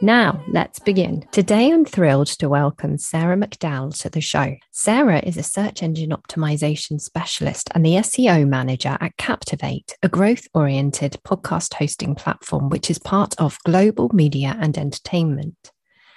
Now, let's begin. Today, I'm thrilled to welcome Sarah McDowell to the show. Sarah is a search engine optimization specialist and the SEO manager at Captivate, a growth oriented podcast hosting platform which is part of global media and entertainment.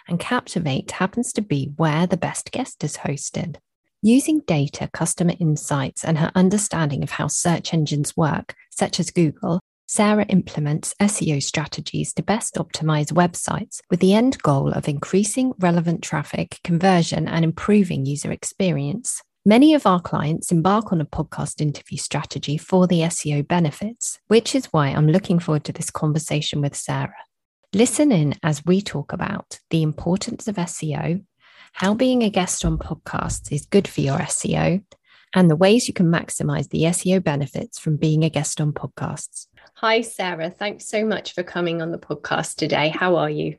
And Captivate happens to be where the best guest is hosted. Using data, customer insights, and her understanding of how search engines work, such as Google, Sarah implements SEO strategies to best optimize websites with the end goal of increasing relevant traffic, conversion, and improving user experience. Many of our clients embark on a podcast interview strategy for the SEO benefits, which is why I'm looking forward to this conversation with Sarah. Listen in as we talk about the importance of SEO, how being a guest on podcasts is good for your SEO, and the ways you can maximize the SEO benefits from being a guest on podcasts. Hi, Sarah. Thanks so much for coming on the podcast today. How are you?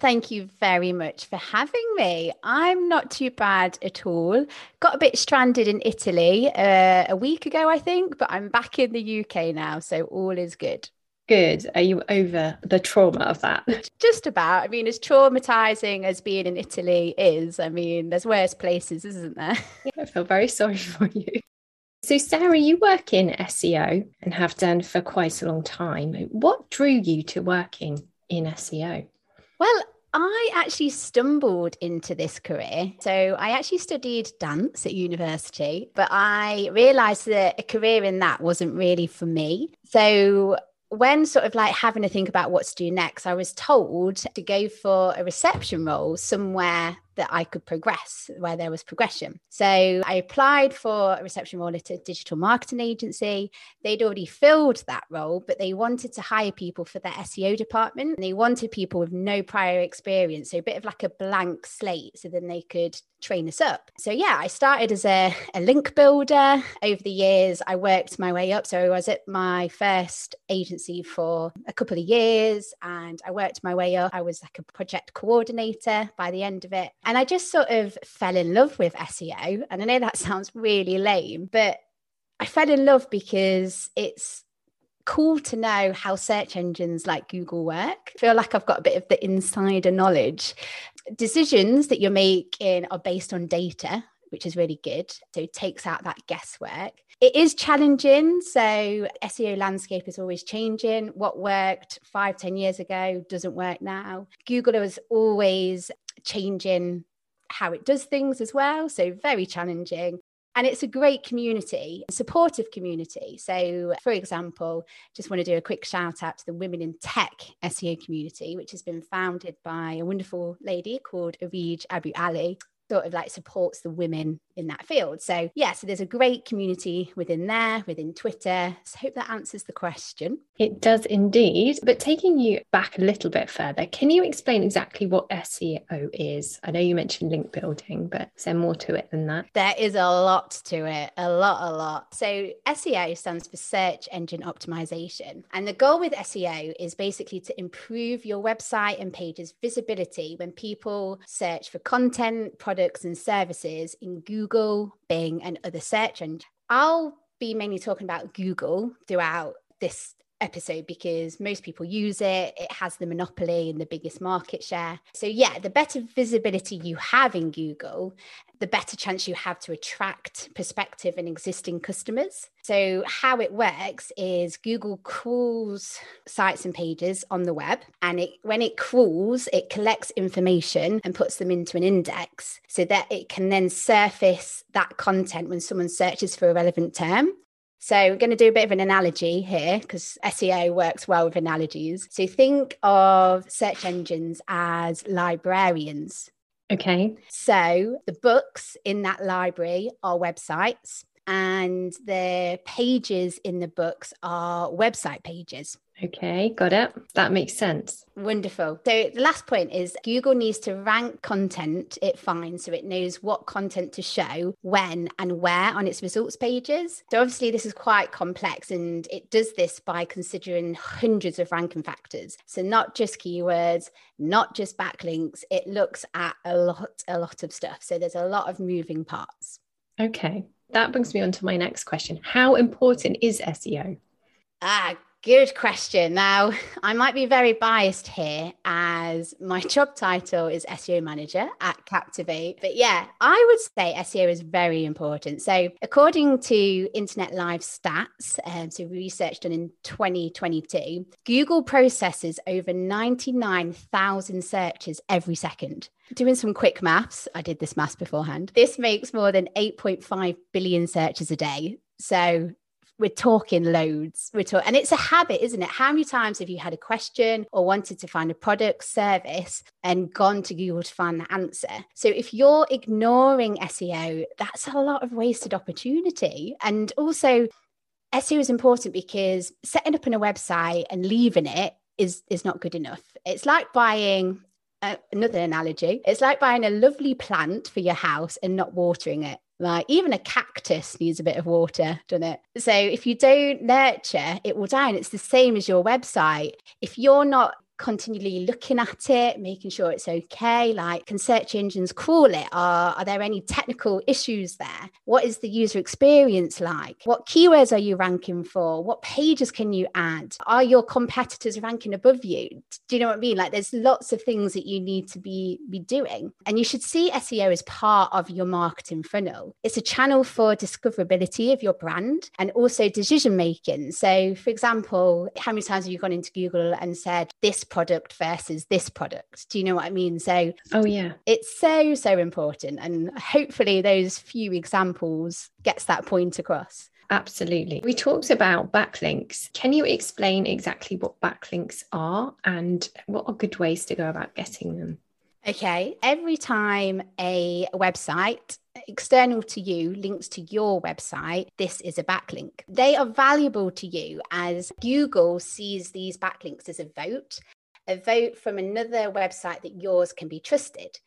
Thank you very much for having me. I'm not too bad at all. Got a bit stranded in Italy uh, a week ago, I think, but I'm back in the UK now, so all is good. Good. Are you over the trauma of that? Just about. I mean, as traumatizing as being in Italy is, I mean, there's worse places, isn't there? I feel very sorry for you. So, Sarah, you work in SEO and have done for quite a long time. What drew you to working in SEO? Well, I actually stumbled into this career. So I actually studied dance at university, but I realized that a career in that wasn't really for me. So when sort of like having to think about what to do next, I was told to go for a reception role somewhere that I could progress, where there was progression. So I applied for a reception role at a digital marketing agency. They'd already filled that role, but they wanted to hire people for their SEO department. And they wanted people with no prior experience, so a bit of like a blank slate, so then they could train us up. So yeah, I started as a, a link builder. Over the years, I worked my way up. So I was at my first agency for a couple of years and I worked my way up. I was like a project coordinator by the end of it. And I just sort of fell in love with SEO. And I know that sounds really lame, but I fell in love because it's cool to know how search engines like Google work. I feel like I've got a bit of the insider knowledge. Decisions that you're making are based on data, which is really good. So it takes out that guesswork. It is challenging. So SEO landscape is always changing. What worked five, ten years ago doesn't work now. Google is always changing how it does things as well. So, very challenging. And it's a great community, supportive community. So, for example, just want to do a quick shout out to the Women in Tech SEO community, which has been founded by a wonderful lady called Areej Abu Ali sort of like supports the women in that field. So, yeah, so there's a great community within there, within Twitter. So, I hope that answers the question. It does indeed. But taking you back a little bit further, can you explain exactly what SEO is? I know you mentioned link building, but is there more to it than that? There is a lot to it, a lot, a lot. So, SEO stands for search engine optimization. And the goal with SEO is basically to improve your website and pages visibility when people search for content, products, and services in Google Google, Bing, and other search engines. I'll be mainly talking about Google throughout this episode because most people use it. It has the monopoly and the biggest market share. So, yeah, the better visibility you have in Google, the better chance you have to attract prospective and existing customers. So, how it works is Google crawls sites and pages on the web, and it, when it crawls, it collects information and puts them into an index so that it can then surface that content when someone searches for a relevant term. So, we're going to do a bit of an analogy here because SEO works well with analogies. So, think of search engines as librarians. Okay. So, the books in that library are websites, and the pages in the books are website pages. Okay, got it. That makes sense. Wonderful. So the last point is Google needs to rank content it finds so it knows what content to show, when, and where on its results pages. So obviously, this is quite complex and it does this by considering hundreds of ranking factors. So not just keywords, not just backlinks, it looks at a lot, a lot of stuff. So there's a lot of moving parts. Okay. That brings me on to my next question. How important is SEO? Ah, Good question. Now, I might be very biased here as my job title is SEO manager at Captivate. But yeah, I would say SEO is very important. So, according to Internet Live stats, um, so research done in 2022, Google processes over 99,000 searches every second. Doing some quick maths, I did this maths beforehand. This makes more than 8.5 billion searches a day. So we're talking loads. We're talking, and it's a habit, isn't it? How many times have you had a question or wanted to find a product, service, and gone to Google to find the answer? So if you're ignoring SEO, that's a lot of wasted opportunity. And also, SEO is important because setting up on a website and leaving it is is not good enough. It's like buying uh, another analogy. It's like buying a lovely plant for your house and not watering it. Like even a cactus needs a bit of water, doesn't it? So if you don't nurture, it will die. And it's the same as your website. If you're not continually looking at it, making sure it's okay? Like, can search engines crawl it? Are, are there any technical issues there? What is the user experience like? What keywords are you ranking for? What pages can you add? Are your competitors ranking above you? Do you know what I mean? Like, there's lots of things that you need to be, be doing. And you should see SEO as part of your marketing funnel. It's a channel for discoverability of your brand and also decision making. So, for example, how many times have you gone into Google and said, this product versus this product. Do you know what I mean? So, oh yeah, it's so so important, and hopefully those few examples gets that point across. Absolutely. We talked about backlinks. Can you explain exactly what backlinks are and what are good ways to go about getting them? Okay. Every time a website external to you links to your website, this is a backlink. They are valuable to you as Google sees these backlinks as a vote a vote from another website that yours can be trusted.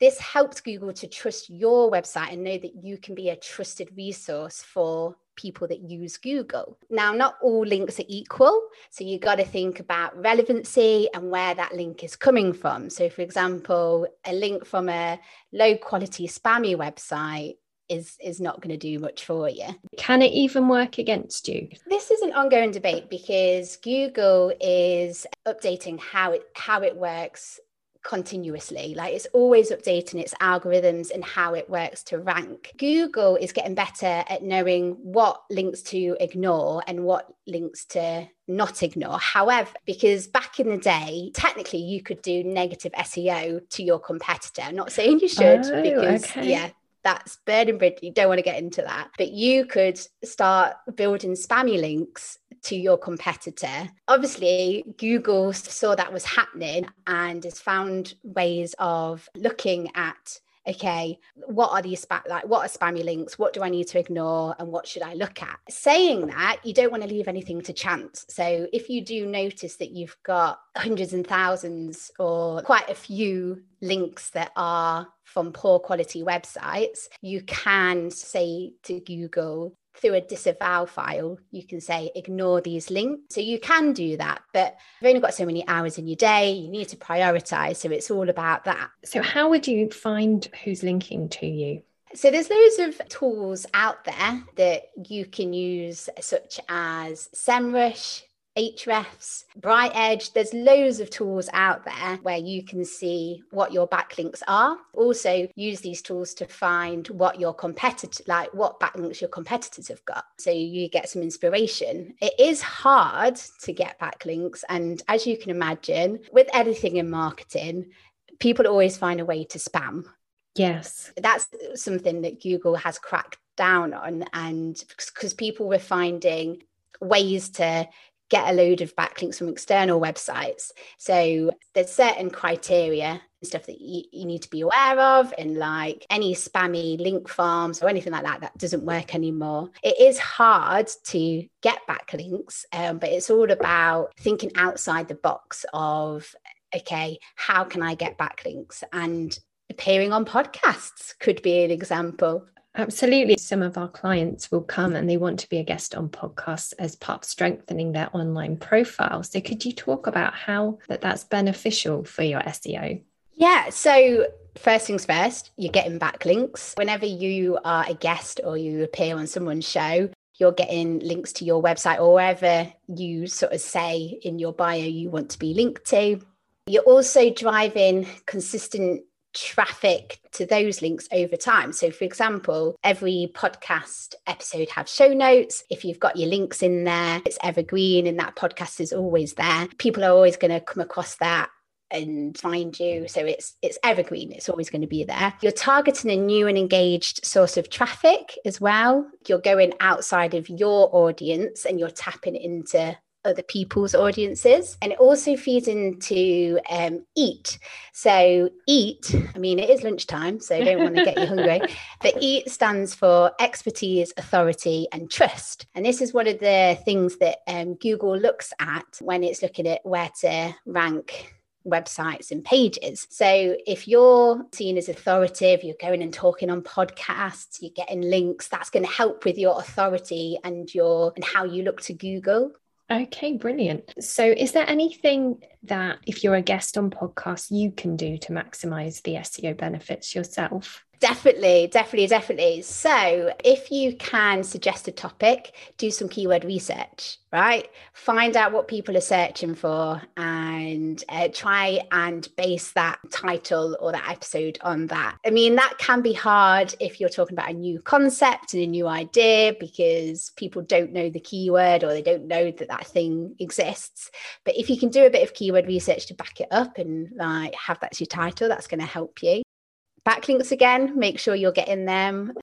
This helps Google to trust your website and know that you can be a trusted resource for people that use Google. Now, not all links are equal. So you've got to think about relevancy and where that link is coming from. So, for example, a link from a low quality spammy website is is not going to do much for you. Can it even work against you? This is an ongoing debate because Google is updating how it how it works continuously. Like it's always updating its algorithms and how it works to rank. Google is getting better at knowing what links to ignore and what links to not ignore. However, because back in the day, technically you could do negative SEO to your competitor. I'm not saying you should oh, because okay. yeah, that's burning bridge. You don't want to get into that. But you could start building spammy links to your competitor. Obviously, Google saw that was happening and has found ways of looking at okay, what are these spam like what are spammy links? What do I need to ignore and what should I look at? Saying that, you don't want to leave anything to chance. So if you do notice that you've got hundreds and thousands or quite a few links that are from poor quality websites, you can say to Google, through a disavow file, you can say ignore these links. So you can do that, but you've only got so many hours in your day. You need to prioritize. So it's all about that. So, how would you find who's linking to you? So there's loads of tools out there that you can use, such as SEMrush, Ahrefs, BrightEdge. There's loads of tools out there where you can see what your backlinks are. Also, use these tools to find what your competitor, like what backlinks your competitors have got. So you get some inspiration. It is hard to get backlinks. And as you can imagine, with anything in marketing, people always find a way to spam. Yes. That's something that Google has cracked down on. And because people were finding ways to get a load of backlinks from external websites. So there's certain criteria and stuff that you, you, need to be aware of and like any spammy link farms or anything like that that doesn't work anymore. It is hard to get backlinks um, but it's all about thinking outside the box of okay how can i get backlinks? And appearing on podcasts could be an example Absolutely. Some of our clients will come and they want to be a guest on podcasts as part of strengthening their online profile. So could you talk about how that that's beneficial for your SEO? Yeah. So first things first, you're getting backlinks. Whenever you are a guest or you appear on someone's show, you're getting links to your website or wherever you sort of say in your bio you want to be linked to. You're also driving consistent traffic to those links over time. So, for example, every podcast episode has show notes. If you've got your links in there, it's evergreen and that podcast is always there. People are always going to come across that and find you so it's it's evergreen it's always going to be there you're targeting a new and engaged source of traffic as well you're going outside of your audience and you're tapping into other people's audiences. And it also feeds into um, EAT. So, EAT, I mean, it is lunchtime, so don't want to get you hungry, but EAT stands for expertise, authority, and trust. And this is one of the things that um, Google looks at when it's looking at where to rank websites and pages. So if you're seen as authoritative, you're going and talking on podcasts, you're getting links, that's going to help with your authority and your and how you look to Google. Okay, brilliant. So, is there anything that, if you're a guest on podcasts, you can do to maximize the SEO benefits yourself? Definitely, definitely, definitely. So, if you can suggest a topic, do some keyword research, right? Find out what people are searching for and uh, try and base that title or that episode on that. I mean, that can be hard if you're talking about a new concept and a new idea because people don't know the keyword or they don't know that that thing exists. But if you can do a bit of keyword research to back it up and like have that as your title, that's going to help you. Backlinks again, make sure you're getting them.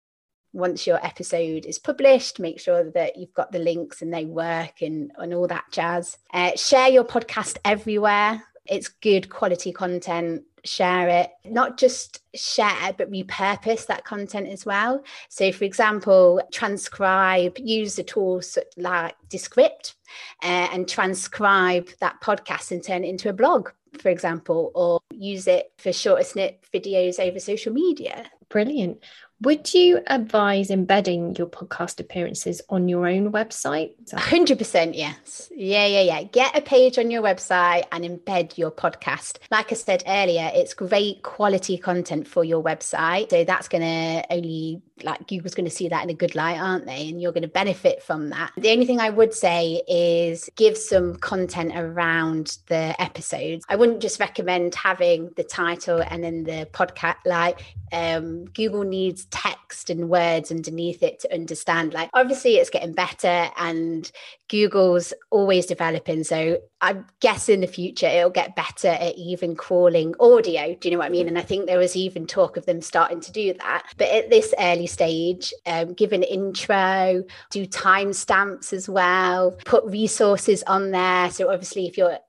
Once your episode is published, make sure that you've got the links and they work and, and all that jazz. Uh, share your podcast everywhere. It's good quality content. Share it, not just share, but repurpose that content as well. So, for example, transcribe, use the tools like Descript uh, and transcribe that podcast and turn it into a blog for example, or use it for shorter snip videos over social media. Brilliant. Would you advise embedding your podcast appearances on your own website? 100% yes. Yeah, yeah, yeah. Get a page on your website and embed your podcast. Like I said earlier, it's great quality content for your website. So that's going to only, like, Google's going to see that in a good light, aren't they? And you're going to benefit from that. The only thing I would say is give some content around the episodes. I wouldn't just recommend having the title and then the podcast. Like, um, Google needs text and words underneath it to understand. Like, obviously, it's getting better and Google's always developing. So, I guess in the future, it'll get better at even crawling audio. Do you know what I mean? And I think there was even talk of them starting to do that. But at this early stage, um, give an intro, do timestamps as well, put resources on there. So, obviously, if you're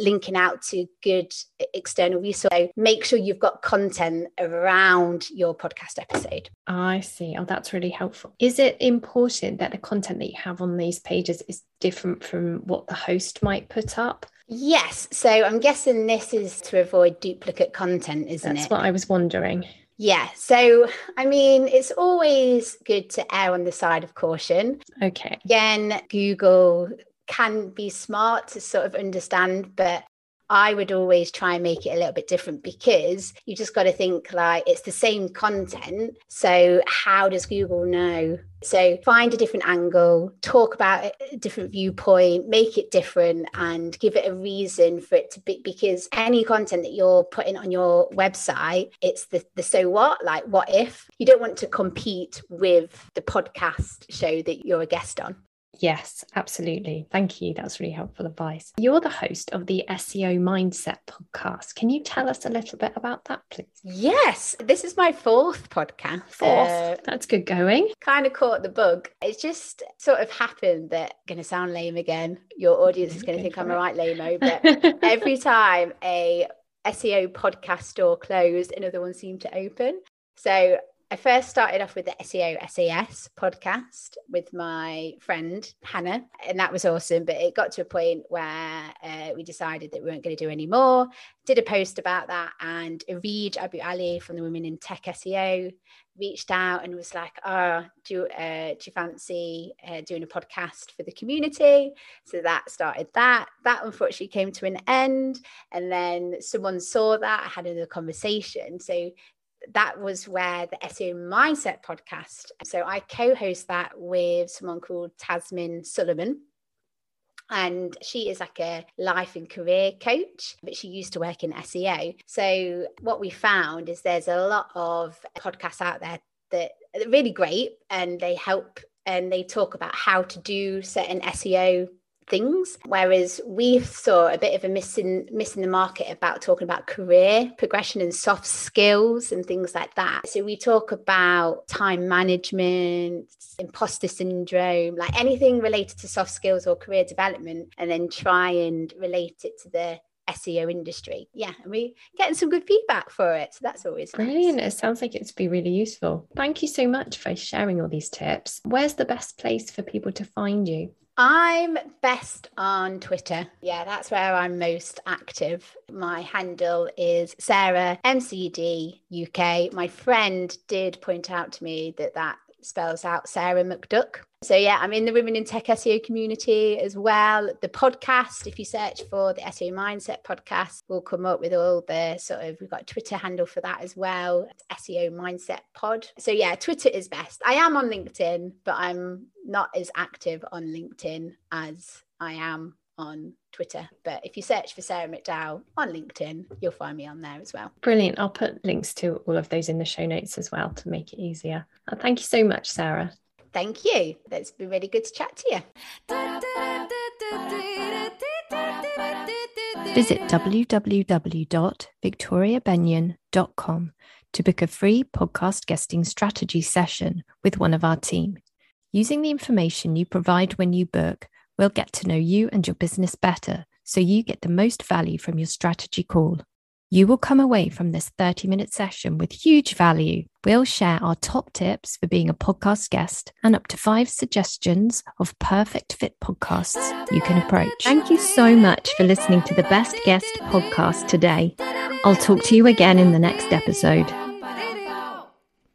linking out to good external resource. Make sure you've got content around your podcast episode. I see. Oh, that's really helpful. Is it important that the content that you have on these pages is different from what the host might put up? Yes. So I'm guessing this is to avoid duplicate content, isn't That's it? That's what I was wondering. Yeah. So, I mean, it's always good to err on the side of caution. Okay. Again, Google can be smart to sort of understand, but I would always try and make it a little bit different because you just got to think like it's the same content. So, how does Google know? So, find a different angle, talk about a different viewpoint, make it different, and give it a reason for it to be. Because any content that you're putting on your website, it's the, the so what, like what if? You don't want to compete with the podcast show that you're a guest on. Yes, absolutely. Thank you. That's really helpful advice. You're the host of the SEO Mindset podcast. Can you tell us a little bit about that, please? Yes, this is my fourth podcast. Fourth. Uh, That's good going. Kind of caught the bug. It's just sort of happened that going to sound lame again. Your audience is going to think I'm a right lame but every time a SEO podcast door closed, another one seemed to open. So I first started off with the SEO SAS podcast with my friend Hannah, and that was awesome. But it got to a point where uh, we decided that we weren't going to do any more. Did a post about that, and Areej Abu Ali from the Women in Tech SEO reached out and was like, "Oh, do you, uh, do you fancy uh, doing a podcast for the community?" So that started that. That unfortunately came to an end, and then someone saw that. I had another conversation. So that was where the SEO Mindset podcast. So I co-host that with someone called Tazmin Suleman. And she is like a life and career coach, but she used to work in SEO. So, what we found is there's a lot of podcasts out there that are really great and they help and they talk about how to do certain SEO things. Whereas we saw a bit of a missing missing the market about talking about career progression and soft skills and things like that. So we talk about time management, imposter syndrome, like anything related to soft skills or career development, and then try and relate it to the SEO industry. Yeah, and we're getting some good feedback for it. So that's always brilliant. Nice. It sounds like it's be really useful. Thank you so much for sharing all these tips. Where's the best place for people to find you? I'm best on Twitter. Yeah, that's where I'm most active. My handle is Sarah MCD UK. My friend did point out to me that that spells out Sarah McDuck. So yeah, I'm in the Women in Tech SEO community as well. The podcast, if you search for the SEO Mindset podcast, will come up with all the sort of we've got a Twitter handle for that as well. SEO Mindset Pod. So yeah, Twitter is best. I am on LinkedIn, but I'm not as active on LinkedIn as I am on Twitter. But if you search for Sarah McDowell on LinkedIn, you'll find me on there as well. Brilliant. I'll put links to all of those in the show notes as well to make it easier. thank you so much, Sarah. Thank you. It's been really good to chat to you. Visit www.victoriabenyon.com to book a free podcast guesting strategy session with one of our team. Using the information you provide when you book, we'll get to know you and your business better so you get the most value from your strategy call. You will come away from this 30 minute session with huge value. We'll share our top tips for being a podcast guest and up to five suggestions of perfect fit podcasts you can approach. Thank you so much for listening to the Best Guest podcast today. I'll talk to you again in the next episode.